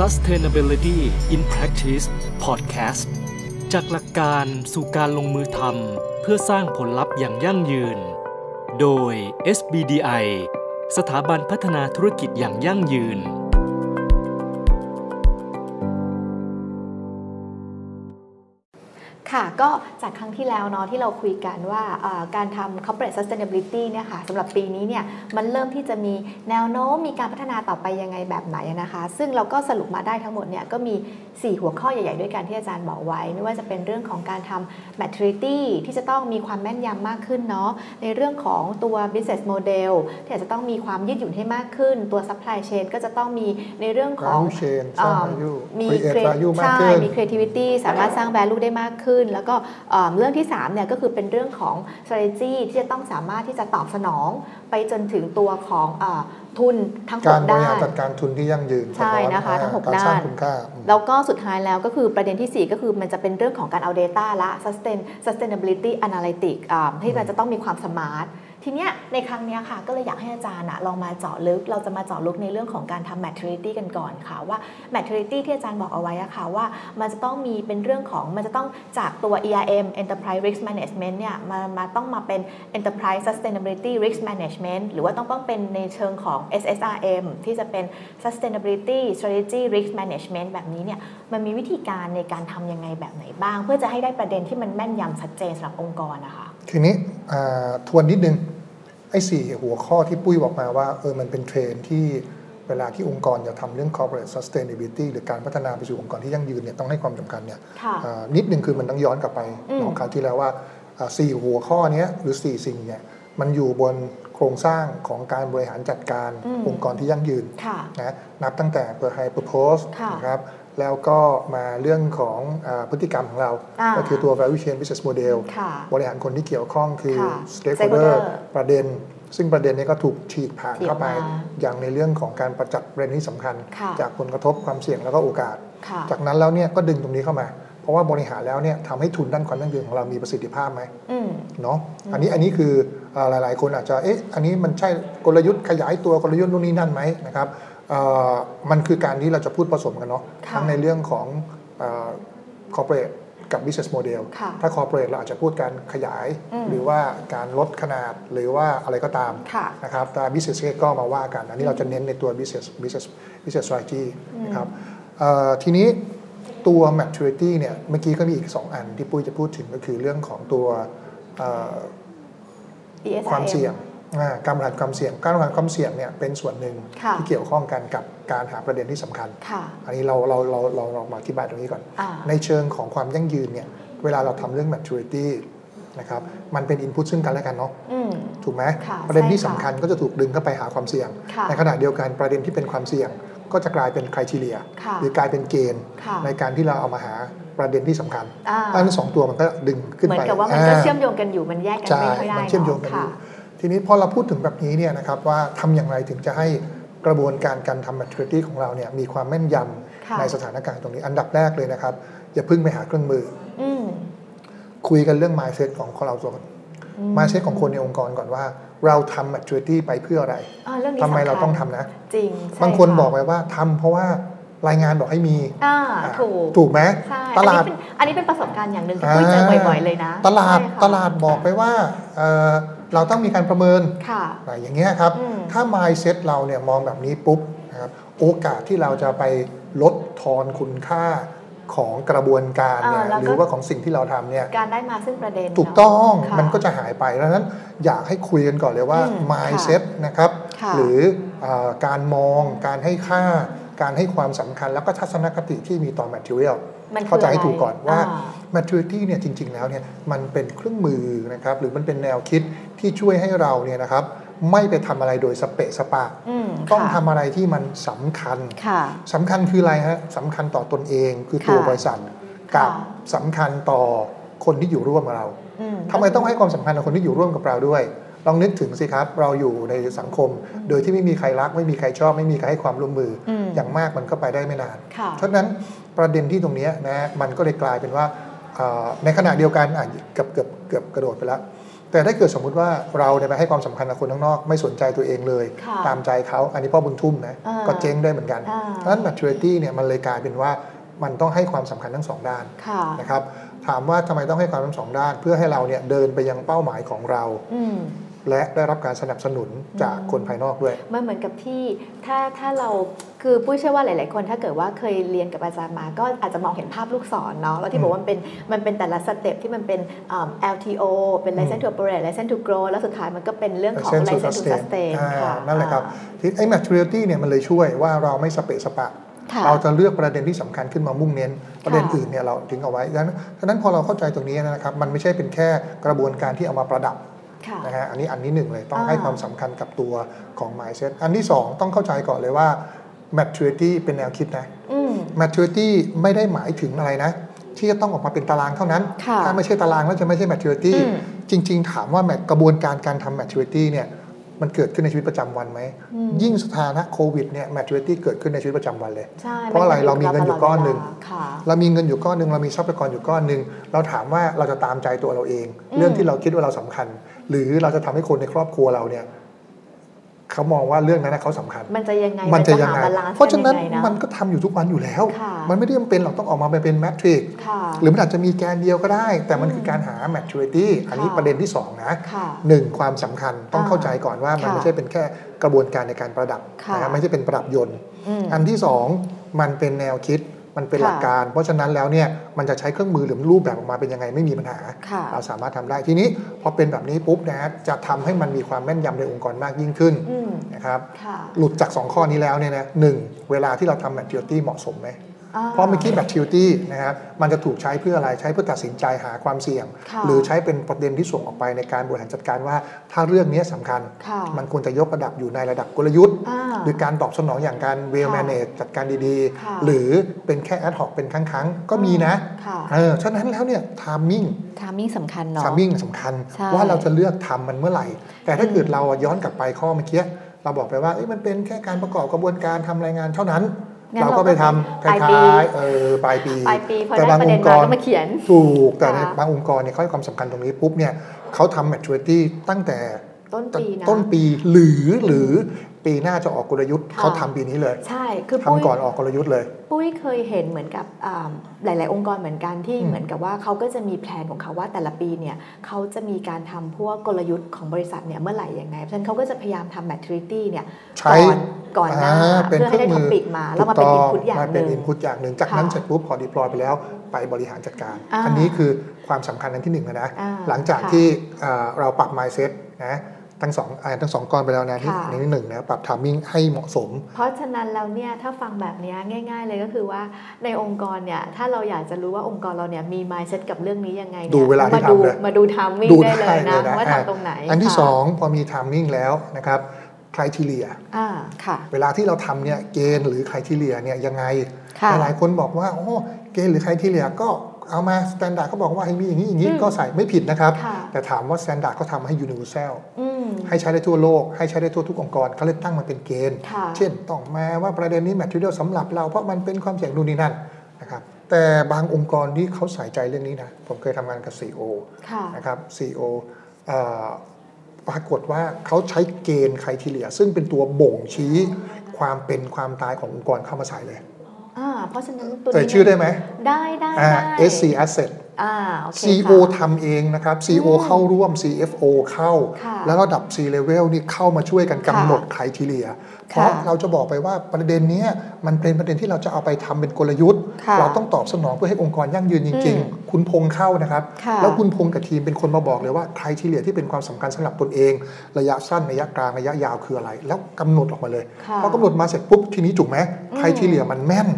Sustainability in Practice Podcast จากหลักการสู่การลงมือทำเพื่อสร้างผลลัพธ์อย่างยั่งยืน โดย SBDI สถาบันพัฒนาธุรกิจอย่างยั่งยืน ค่ะ ก็จากครั้งที่แล้วเนาะที่เราคุยกันว่าการทำ corporate sustainability เนี่ยค่ะสำหรับปีนี้เนี่ยมันเริ่มที่จะมีแนวโน้มมีการพัฒนาต่อไปยังไงแบบไหนนะคะ ซึ่งเราก็สรุปมาได้ทั้งหมดเนี่ยก็มี 4 หัวข้อใหญ่ ๆ ด้วยกันที่อาจารย์บอกไว้ ไม่ว่าจะเป็นเรื่องของการทำ maturity ที่จะต้องมีความแม่นยำมากขึ้นเนาะในเรื่องของตัว business model ที่อาจจะต้องมีความยืดหยุ่นให้มากขึ้น ตัว supply chain ก็จะต้องมีในเรื่องของมีใช่มี creativity สามารถสร้าง value ได้มากขึ้นน แล้วก็เรื่องที่3เนี่ยก็คือเป็นเรื่องของ strategy ที่จะต้องสามารถที่จะตอบสนอง ไปจนถึงตัวของทุนทั้งหกด้าน การบริหารจัดการทุนที่ยั่งยืน ใช่นะคะ ทั้งหกด้าน แล้วก็สุดท้ายแล้วก็คือประเด็นที่ 4 ก็คือมันจะเป็นเรื่องของการเอา Data ละ sustain sustainability analytics ที่มันจะต้องมีความสมาร์ท ทีเนี้ยในครั้งเนี้ยค่ะก็เลยอยากให้อาจารย์อะลองมาเจาะลึก เราจะมาเจาะลึกในเรื่องของการทำ maturity กันก่อนค่ะว่า maturity ที่อาจารย์บอกเอาไว้อะค่ะว่ามันจะต้องมีเป็นเรื่องของมันจะต้องจากตัว ERM enterprise risk management เนี่ยมามาต้องมาเป็น enterprise sustainability risk management หรือว่าต้องต้องเป็นในเชิงของ SSRM ที่จะเป็น sustainability strategy risk management แบบนี้เนี่ยมันมีวิธีการในการทำยังไงแบบไหนบ้าง เพื่อจะให้ได้ประเด็นที่มันแม่นยำชัดเจนสำหรับองค์กรนะคะ ทีนี้ทวนนิดนึง ไอ้สี่หัวข้อที่ปุ้ยบอกมาว่าเออมันเป็นเทรนที่เวลาที่องค์กรจะทำเรื่อง corporate sustainability หรือการพัฒนาไปสู่องค์กรที่ยั่งยืนเนี่ยต้องให้ความสำคัญเนี่ยนิดนึงคือมันต้องย้อนกลับไปน้องคราวที่แล้วว่าสี่หัวข้อนี้หรือสี่สิ่งเนี่ยมันอยู่บนโครงสร้างของการบริหารจัดการองค์กรที่ยั่งยืนนะนับตั้งแต่เปิดไฮเปอร์โพสนะครับ แล้วก็มาเรื่องของอพฤติกรรมของเรา ก็คือตัว value chain business model บริหารคนที่เกี่ยวข้องคือ stakeholder ประเด็น ซึ่งประเด็นนี้ก็ถูกฉีกผ่านเข้าไป อย่างในเรื่องของการประจักษ์ประเด็นที่สำคัญ จากผลกระทบความเสี่ยงแล้วก็โอกาส จากนั้นแล้วเนี่ยก็ดึงตรงนี้เข้ามาเพราะว่าบริหารแล้วเนี่ยทำให้ทุนด้านความยั่งยืนของเรามีประสิทธิภาพไหมเนาะอันนี้อันนี้คือหลาย ๆ คนอาจจะเอ๊ะอันนี้มันใช่กลยุทธ์ขยายตัวกลยุทธ์นู่นนี่นั่นไหมนะครับ มันคือการที่เราจะพูดผสมกันเนาะทั้งในเรื่องของ corporate กับ business model ถ้า corporate เราอาจจะพูดการขยาย หรือว่าการลดขนาดหรือว่าอะไรก็ตามนะครับแต่ business ก็มาว่ากัน อันนี้เราจะเน้นในตัว business business business strategy นะครับทีนี้ตัว maturity เนี่ยเมื่อกี้ก็มีอีก 2 อันที่ปุ้ยจะพูดถึงก็คือเรื่องของตัวความเสี่ยง การบริหารความเสี่ยง การบริหารความเสี่ยงเนี่ยเป็นส่วนหนึ่งที่เกี่ยวข้องกันกับการหาประเด็นที่สำคัญ อันนี้เราเราเราเราลองมาอธิบายตรงนี้ก่อน ในเชิงของความยั่งยืนเนี่ยเวลาเราทำเรื่อง maturity นะครับมันเป็น input ซึ่งกันและกันเนาะถูกไหมประเด็นที่สำคัญก็จะถูกดึงเข้าไปหาความเสี่ยง ในขณะเดียวกันประเด็นที่เป็นความเสี่ยง ก็จะกลายเป็นคุณทีเรีย หรือกลายเป็นเกณฑ์ ในการที่เราเอามาหาประเด็นที่สำคัญทั้งสองตัวมันก็ดึงขึ้นไปเหมือนกับว่ามันก็เชื่อมโยงกันอยู่มันแยกกันไม่ค่อยได้มันเชื่อมโยงกันอยู่ ทีนี้พอเราพูดถึงแบบนี้เนี่ยนะครับว่าทำอย่างไรถึงจะให้กระบวนการการทำ maturity ของเราเนี่ยมีความแม่นยำในสถานการณ์ตรงนี้ อันดับแรกเลยนะครับ อย่าพึ่งไปหาเครื่องมืออคุยกันเรื่อง mindset ของของเราส่วน mindset ของคนในองค์กรก่อนว่า เราทำ maturity ไปเพื่ออะไรทำไมเราต้องทำนะ จริง บางคนบอกไปว่าทำเพราะว่ารายงานบอกให้มีถูกถูกไหมตลาดอันนี้เป็นประสบการณ์อย่างหนึ่งที่คุยเจอบ่อยๆเลยนะ ตลาดตลาดบอกไปว่า เราต้องมีการประเมินอะไรอย่างเงี้ยครับ ถ้า mindset เราเนี่ยมองแบบนี้ปุ๊บนะครับโอกาสที่เราจะไปลดทอนคุณค่าของกระบวนการเนี่ยหรือว่าของสิ่งที่เราทำเนี่ยการได้มาซึ่งประเด็น ถูกต้องมันก็จะหายไปดังนั้นอยากให้คุยกันก่อนเลยว่า mindset นะครับ หรือการมองการให้ค่า การให้ความสำคัญแล้วก็ทัศนคติที่มีต่อ material เข้าใจให้ถูกก่อนว่า maturity เนี่ยจริง ๆ แล้วเนี่ยมันเป็นเครื่องมือนะครับหรือมันเป็นแนวคิดที่ช่วยให้เราเนี่ยนะครับไม่ไปทำอะไรโดยสเปะสปะ ต้องทำอะไรที่มันสำคัญสำคัญคืออะไรฮะสำคัญต่อตนเองคือตัวบริษัทกับสำคัญต่อคนที่อยู่ร่วมกับเราทำไมต้องให้ความสำคัญกับคนที่อยู่ร่วมกับเราด้วย ลองนึกถึงสิครับ เราอยู่ในสังคม โดยที่ไม่มีใครรัก ไม่มีใครชอบ ไม่มีใครให้ความร่วมมือ อย่างมากมันก็ไปได้ไม่นานเพราะนั้นประเด็นที่ตรงนี้นะมันก็เลยกลายเป็นว่าในขณะเดียวกันอะเกือบเกือบเกือบกระโดดไปแล้วแแต่ถ้าเกิดสมมุติว่าเราเนี่ยไปให้ความสำคัญกับคนข้างนอก ไม่สนใจตัวเองเลยค่ะตามใจเขาอันนี้พ่อบุญทุ่มนะอ่าก็เจ๊งได้เหมือนกันอ่าเพราะฉะนั้น maturity เนี่ยมันเลยกลายเป็นว่ามันต้องให้ความสำคัญทั้งสองด้านค่ะนะครับถามว่าทำไมต้องให้ความทั้งสองด้าน เพื่อให้เราเนี่ยเดินไปยังเป้าหมายของเราอืม และได้รับการสนับสนุนจากคนภายนอกด้วย มันเหมือนกับที่ถ้าถ้าเราคือปุ้ยเชื่อว่าหลาย ๆ คนถ้าเกิดว่าเคยเรียนกับอาจารย์มาก็อาจจะมองเห็นภาพลูกศรเนาะแล้วที่บอกว่ามันเป็นมันเป็นแต่ละสเต็ปที่มันเป็นอ่า LTO เป็น license to operate license to grow แล้วสุดท้ายมันก็เป็นเรื่องของ License to license to sustain อ่าค่ะนั่นแหละครับที่ไอ้ maturity เนี่ยมันเลยช่วยว่าเราไม่สเปะสปะค่ะเราจะเลือกประเด็นที่สำคัญขึ้นมามุ่งเน้น ประเด็นค่ะอื่นเนี่ยเราทิ้งเอาไว้ดังนั้นฉะนั้นพอเราเข้าใจตรงนี้นะครับ มันไม่ใช่เป็นแค่กระบวนการที่เอามาประดับค่ะ นะฮะอันนี้อันนี้หนึ่งเลยต้องอ่าให้ความสำคัญกับตัวของ mindset อันที่สองต้องเข้าใจก่อนเลยว่า maturity เป็นแนวคิดนะอืม maturity ไม่ได้หมายถึงอะไรนะ ที่จะต้องออกมาเป็นตารางเท่านั้นค่ะถ้าไม่ใช่ตารางแล้วจะไม่ใช่ maturity อืมจริง ๆ ถามว่า mat- กระบวนการการทำ maturity เนี่ย มันเกิดขึ้นในชีวิตประจำวันไหมอืมยิ่งสถานะโควิดเนี่ย maturity เกิดขึ้นในชีวิตประจำวันเลยใช่เพราะอะไรเรามีเงินอยู่ก้อนหนึ่งค่ะเรามีเงินอยู่ก้อนหนึ่งเรามีทรัพยากรอยู่ก้อนหนึ่งเราถามว่าเราจะตามใจตัวเราเองอืมเรื่องที่เราคิดว่าเราสำคัญ หรือเราจะทำให้คนในครอบครัวเราเนี่ย เขามองว่าเรื่องนั้นนะเขาสำคัญ มันจะยังไงมันจะยังไงหา balance เพราะฉะนั้นก็ยังไงมันก็ทำอยู่ทุกวันอยู่แล้วค่ะมันไม่ได้จำเป็นเราต้องออกมาเป็น matrix ค่ะหรือมันอาจจะมีแกนเดียวก็ได้ แต่มันคือการหา materiality อันนี้ค่ะประเด็นที่สองนะค่ะหนึ่งความสำคัญต้องอ่าเข้าใจก่อนว่ามันค่ะไม่ใช่เป็นแค่กระบวนการในการประดับค่ะนะครับไม่ใช่เป็นประดับยนต์อืมอันที่สองมันเป็นแนวคิด มันเป็นค่ะหลักการ เพราะฉะนั้นแล้วเนี่ยมันจะใช้เครื่องมือหรือรูปแบบออกมาเป็นยังไงไม่มีปัญหาค่ะเราสามารถทำได้ทีนี้พอเป็นแบบนี้ปุ๊บนะจะทำให้มันมีความแม่นยำในองค์กรมากยิ่งขึ้นอืมนะครับค่ะหลุดจาก 2 ข้อนี้แล้วเนี่ยนะหนึ่งเวลาที่เราทำ maturity เหมาะสมไหมอ่ เพราะเมื่อกี้ maturity นะครับมันจะถูกใช้เพื่ออะไรใช้เพื่อตัดสินใจหาความเสี่ยงค่ะหรือใช้เป็นประเด็นที่ส่งออกไปในการบริหารจัดการว่า ถ้าเรื่องนี้สำคัญค่ะมันควรจะยกระดับอยู่ในระดับกลยุทธ์อ่าหรือการตอบสนองอย่างการ well ค่ะ manage จัดการดีค่ะๆหรือเป็นแค่ ad hoc เป็นครั้งๆ ก็มีนะค่ะเออฉะนั้นแล้วเนี่ย timing ทามมิ่งสำคัญเนาะ timing สำคัญใช่ว่าเราจะเลือกทำมันเมื่อไหร่ แต่ถ้าเกิดเราย้อนกลับไปข้อเมื่อกี้เราบอกไปว่าเอ้ยมันเป็นแค่การประกอบกระบวนการทำรายงานเท่านั้นงั้น เราก็ไปทำคปลายปีล้ายๆเออปลายปีปลายปีพอแต่ได้บางประอเด็นงค์กมารก็มาเขียนถูกแต่ในค่ะบางองค์กรเนี่ยเขาให้ความสำคัญตรงนี้ปุ๊บเนี่ยเขาทำ maturity ตั้งแต่ต้นปีนะต้นปีหรือหรือปีหน้าจะออกกลยุทธ์ค่ะเขาทำปีนี้เลย ใช่คือปุ้ยทำก่อนออกกลยุทธ์เลย ปุ้ยเคยเห็นเหมือนกับอ่าหลาย ๆ องค์กรเหมือนกันที่อืมเหมือนกับว่าเขาก็จะมีแผนของเขาว่าแต่ละปีเนี่ยเขาจะมีการทำพวกกลยุทธ์ของบริษัทเนี่ยเมื่อไหร่ยังไงเพราะฉะนั้นเขาก็จะพยายามทำ maturity เนี่ยใช้ก่อน ก่อนหน้าอ่าเป็นเพื่อให้ได้เครื่ท็องมืออปิกมา แล้วมาเป็นถูอิกนต้พุตอย่างมาหเป็นนึ่งอินพุตอย่างหนึ่งจากค่ะนั้นเสร็จปุ๊บพอดีพลอยไปแล้วไปบริหารจัดการอ่าอันนี้คือความสำคัญอันที่หนึ่งนะอ่าหลังจากค่ะที่อ่าเราปรับ mindset นะทั้งสองอ่าทั้งสองกรไปแล้วนะที่ค่ะอันนี้หนึ่งนะปรับ timing ให้เหมาะสม เพราะฉะนั้นแล้วเนี่ยถ้าฟังแบบเนี้ยง่าย ๆ เลยก็คือว่าในองค์กรเนี่ยถ้าเราอยากจะรู้ว่าองค์กรเราเนี่ยมี mindset กับเรื่องนี้ยังไงนี่ยดูเวลาที่มาดูทำเลยมาดูทามมิ่งดูได้เลยนะได้เลยนะว่าอะทำตรงไหน อันที่ค่ะสองพอมี timing แล้วนะครับ criteria อ่าค่ะเวลาที่เราทำเนี่ยเกณฑ์หรือ criteria เนี่ยยังไงค่ะหลายๆคนบอกว่าโอ้เกณฑ์หรือ criteria ก็เอามา standard เขาบอกว่าให้มีอย่างนี้อย่างนี้อืมก็ใส่ไม่ผิดนะครับค่ะแต่ถามว่า standard เขาทำให้ universal อืมให้ใช้ได้ทั่วโลก ให้ใช้ได้ทั่วทุกองค์กรเขาเลยตั้งมาเป็นเกณฑ์ค่ะเช่นต้องมาว่าประเด็นนี้ material สำหรับเราเพราะมันเป็นความเสี่ยงนู่นนี่นั่นนะครับแต่บางองค์กรที่เขาใส่ใจเรื่องนี้นะ ผมเคยทำงานกับ CEO ค่ะนะครับ CEO เอ่อ ปรากฏว่าเขาใช้เกณฑ์ criteria ซึ่งเป็นตัวบ่งชี้ความเป็นความตายขององค์กรเข้ามาใส่เลย อ่า เพราะฉะนั้นตัวเอ่ยนี้ชื่อได้ไหม ได้ได้อ่าได้ SC Asset อ่าโอเค CEO ค่ะทำเองนะครับ CEO อืมเข้าร่วม CFO เข้าค่ะแล้วระดับ C level นี่เข้ามาช่วยกันกำหนดค่ะไครทีเรีย เพค่ะราะเราจะบอกไปว่าประเด็นเนี้ยมันเป็นประเด็นที่เราจะเอาไปทำเป็นกลยุทธ์ค่ะเราต้องตอบสนองเพื่อให้องค์กรยั่งยืนจริงอืมๆคุณพงษ์เข้านะครับค่ะแล้วคุณพงษ์กับทีมเป็นคนมาบอกเลยว่าไครทีเรียที่เป็นความสำคัญสำหรับตนเอง ระยะสั้นระยะกลางระยะยาวคืออะไร แล้วกำหนดออกมาเลยค่ะพอกำหนดมาเสร็จปุ๊บทีนี้จุกไหมไครทีเรียมันแม่น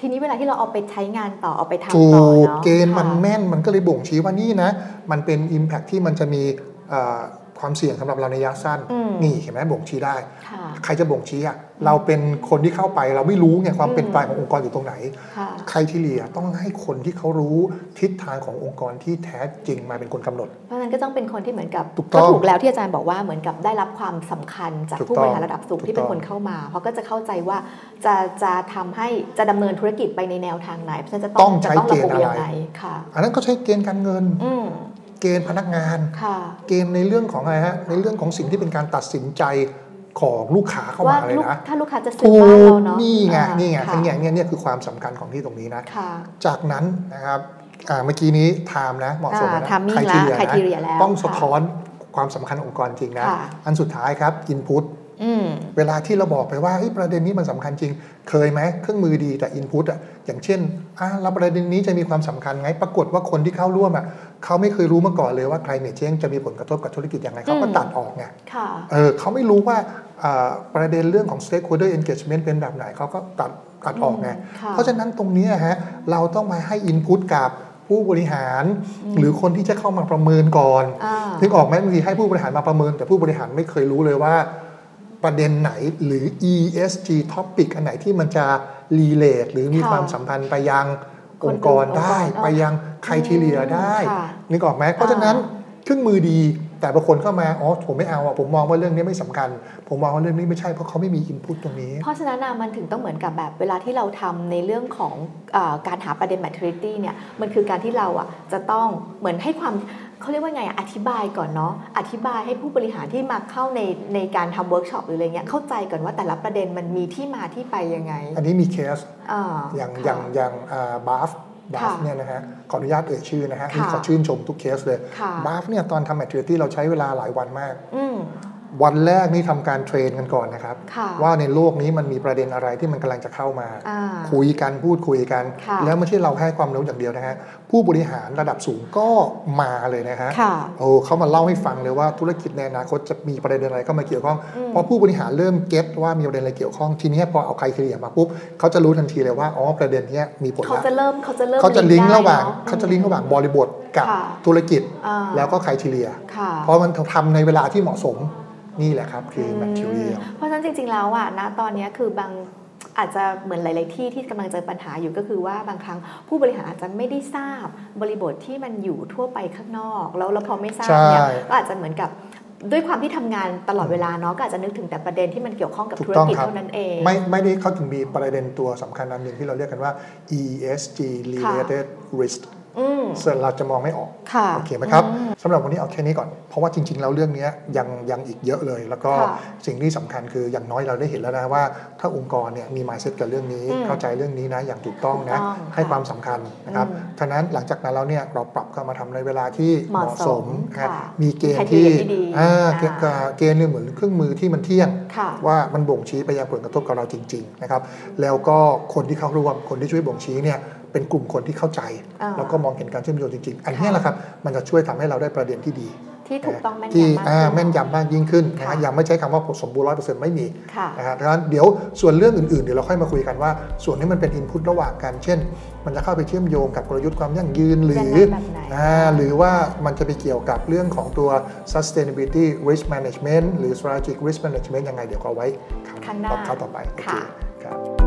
ทีนี้เวลาที่เราเอาไปใช้งานต่อเอาไปทำถูต่อกเนาะเกณฑ์มันค่ะแม่นมันก็เลยบ่งชี้ว่านี่นะ มันเป็น Impact ที่มันจะมีเอ่อ ความเสี่ยงสำหรับเราในระยะสั้นอืมนี่เห็นไหมบ่งชี้ได้ค่ะใครจะบ่งชี้อะเราเป็นคนที่เข้าไปเราไม่รู้ไงความเป็นอืมไปขององค์กรอยู่ตรงไหนค่ะใครที่เลียต้องให้คนที่เขารู้ทิศทางขององค์กรที่แท้จริงมาเป็นคนกำหนด เพราะฉะนั้นก็ต้องเป็นคนที่เหมือนกับถูกต้องก็ถูกแล้วที่อาจารย์บอกว่าเหมือนกับได้รับความสำคัญจากถูกผู้ต้องบริหารระดับสูงที่เป็นถูกคต้องนเข้ามา เพราะก็จะเข้าใจว่าจะจะทำให้จะดำเนินธุรกิจไปในแนวทางไหนเพราะฉะนั้นจะต้องใช้จะต้องระบุเกณฑ์อะไรยังไงค่ะอันนั้นก็ใช้เกณฑ์การเงินอืม เกณฑ์พนักงานค่ะเกณฑ์ในเรื่องของอะไรฮะในเรื่องของสิ่งที่เป็นการตัดสินใจของลูกค้าเข้าว่ามาเลยลูกนะถ้าลูกค้าจะซื้อถูบ้านเรากเนาะนี่ไงอ่านี่ไงค่ะทั้งอย่างเนี้ยเนี่ยคือความสำคัญของที่ตรงนี้นะค่ะจากนั้นนะครับอ่าเมื่อกี้นี้ไทม์นะเหมาะสมอ่านะ timing ทีเรียละ criteria แล้วต้องสะค่ะท้อนความสำคัญขององค์กรจริงนะค่ะอันสุดท้ายครับ input อืม เวลาที่เราบอกไปว่าเฮ้ยประเด็นนี้มันสำคัญจริง เคยไหมเครื่องมือดีแต่ input อะอย่างเช่นอ่าแล้วประเด็นนี้จะมีความสำคัญไง ปรากฏว่าคนที่เข้าร่วมอะเขาไม่เคยรู้มาก่อนเลยว่า climate change จะมีผลกระทบกับธุรกิจอย่างไรเขาก็อืมตัดออกไงค่ะเออเขาไม่รู้ว่าอ่าประเด็นเรื่องของ stakeholder engagement เป็นแบบไหนเขาก็ตัดตัดออกไงค่ะเพราะฉะนั้นตรงเนี้ยฮะเราต้องมาให้ input กับผู้บริหาร หรือคนที่จะเข้ามาประเมินก่อนอ่านึกออกไหมบางทีให้ผู้บริหารมาประเมิน แต่ผู้บริหารไม่เคยรู้เลยว่า ประเด็นไหนหรือ ESG topic อันไหนที่มันจะ relate หรือมีค่ะความสัมพันธ์ไปยังคนองค์กรอื่นได้องค์กรไปยังใครทีเรียได้ค่ะนึกออกไหมเพราะฉะนั้นเครื่องมือดี แต่บางคนเข้ามา อ๋อ ผมไม่เอาอะ ผมมองว่าเรื่องนี้ไม่สำคัญ ผมมองว่าเรื่องนี้ไม่ใช่ เพราะเขาไม่มี input ตรงนี้ เพราะฉะนั้นน่ะมันถึงต้องเหมือนกับแบบเวลาที่เราทำในเรื่องของเออการหาประเด็น maturity เนี่ย มันคือการที่เราอะจะต้องเหมือนให้ความเขาเรียกว่าไงอะอธิบายก่อนเนาะอธิบายให้ผู้บริหารที่มาเข้าในในการทำเวิร์กช็อปหรืออะไรเงี้ยเข้าใจก่อนว่าแต่ละประเด็นมันมีที่มาที่ไปยังไง อันนี้มีเคสอ่าอย่างค่ะอย่างอย่างบาฟ บาฟค่ะเนี่ยนะฮะขออนุญาตเอ่ยชื่อนะฮะค่ะนี่ขอชื่นชมทุกเคสเลยค่ะ BAFS เนี่ยตอนทำ materiality เราใช้เวลาหลายวันมากอืม วันแรกนี่ทำการ train กันก่อนนะครับค่ะว่าในโลกนี้มันมีประเด็นอะไรที่มันกำลังจะเข้ามาอ่าคุยกันพูดคุยกันค่ะแล้วไม่ใช่เราให้ความรู้อย่างเดียวนะฮะผู้บริหารระดับสูงก็มาเลยนะฮะค่ะโอ้เขามาเล่าให้ฟังเลยว่าธุรกิจในอนาคตจะมีประเด็นอะไรเข้ามาเกี่ยวข้องอืมพอผู้บริหารเริ่มเก็ตว่ามีประเด็นอะไรเกี่ยวข้องทีนี้พอเอาใครเคลียร์มาปุ๊บเขาจะรู้ทันทีเลยว่าอ๋อประเด็นเนี้ยมีผลเขาละจะเริ่มเขาจะเริ่มเขาจะลิงก์ได้ระหว่างนเขาจะลิงก์ระหว่างบริบทกับค่ะธุรกิจอ่าแล้วก็ใครทีเลียค่ะเพราะมันทำในเวลาที่เหมาะสม นี่แหละครับคือ material อืมเพราะฉะนั้นจริง ๆ แล้วอะณตอนเนี้ยคือบางอาจจะเหมือนหลาย ๆ ที่ที่กำลังเจอปัญหาอยู่ก็คือว่าบางครั้งผู้บริหารอาจจะไม่ได้ทราบบริบทที่มันอยู่ทั่วไปข้างนอก แล้วแล้วพอไม่ทราบเนี่ยใช่ก็อาจจะเหมือนกับด้วยความที่ทำงานตลอดเวลาเนาะก็อาจจะนึกถึงแต่ประเด็นที่มันเกี่ยวข้องกับถูกธุรต้องกิจครับเท่านั้นเอง ไม่ไม่ได้เขาถึงมีประเด็นตัวสำคัญอันหนึ่งที่เราเรียกกันว่า ESG related risk อืมส่วนเราจะมองไม่ออกค่ะโอเคไหมครับอืมสำหรับวันนี้เอาแค่นี้ก่อน เพราะว่าจริง ๆ แล้วเรื่องนี้ยังยังอีกเยอะเลย แล้วก็ค่ะสิ่งที่สำคัญคืออย่างน้อยเราได้เห็นแล้วนะว่า ถ้าองค์กรเนี่ยมี mindset กับเรื่องนี้อืมเข้าใจเรื่องนี้นะอย่างถูกต้องนะถูกต้องให้ค่ะความสำคัญนะครับอืมฉะนั้นหลังจากนั้นแล้วเนี่ยเราปรับเข้ามาทำในเวลาที่เหมาะสมนะค่ะมีเกณฑ์มีที่ criteria ที่ดีอ่าอ่าเกณฑ์เกณฑ์เนี่ยเหมือนเครื่องมือที่มันเที่ยงค่ะว่ามันบ่งชี้ไปยังผลกระทบกับเราจริง ๆ นะครับ แล้วก็คนที่เข้าร่วมคนที่ช่วยบ่งชี้เนี่ย เป็นกลุ่มคนที่เข้าใจอ่าแล้วก็มองเห็นการเชื่อมโยงจริง ๆ อันเนี้ยแหละครับ มันจะช่วยทำให้เราได้ประเด็นที่ดี ที่ถูกต้องแม่นที่ยำมากอ่าขึ้นแม่นยำมากยิ่งขึ้นนะค่ะฮะยังไม่ใช้คำว่าสมบูรณ์ร้อยเปอร์เซ็นต์ไม่มีค่ะนะฮะดังนั้นเดี๋ยวส่วนเรื่องอื่นๆเดี๋ยวเราค่อยมาคุยกันว่า ส่วนนี้มันเป็นอินพุตระหว่างกันเช่น มันจะเข้าไปเชื่อมโยงกับกลยุทธ์ความยั่งยืนหรือยังไงแบบไหนอ่าหรือว่ามันจะไปเกี่ยวกับเรื่องของตัว sustainability risk management หรือ strategic risk management ยังไงเดี๋ยวก็เอาไว้ข้างหน้าเข้าต่อไปโอเคค่ะครับ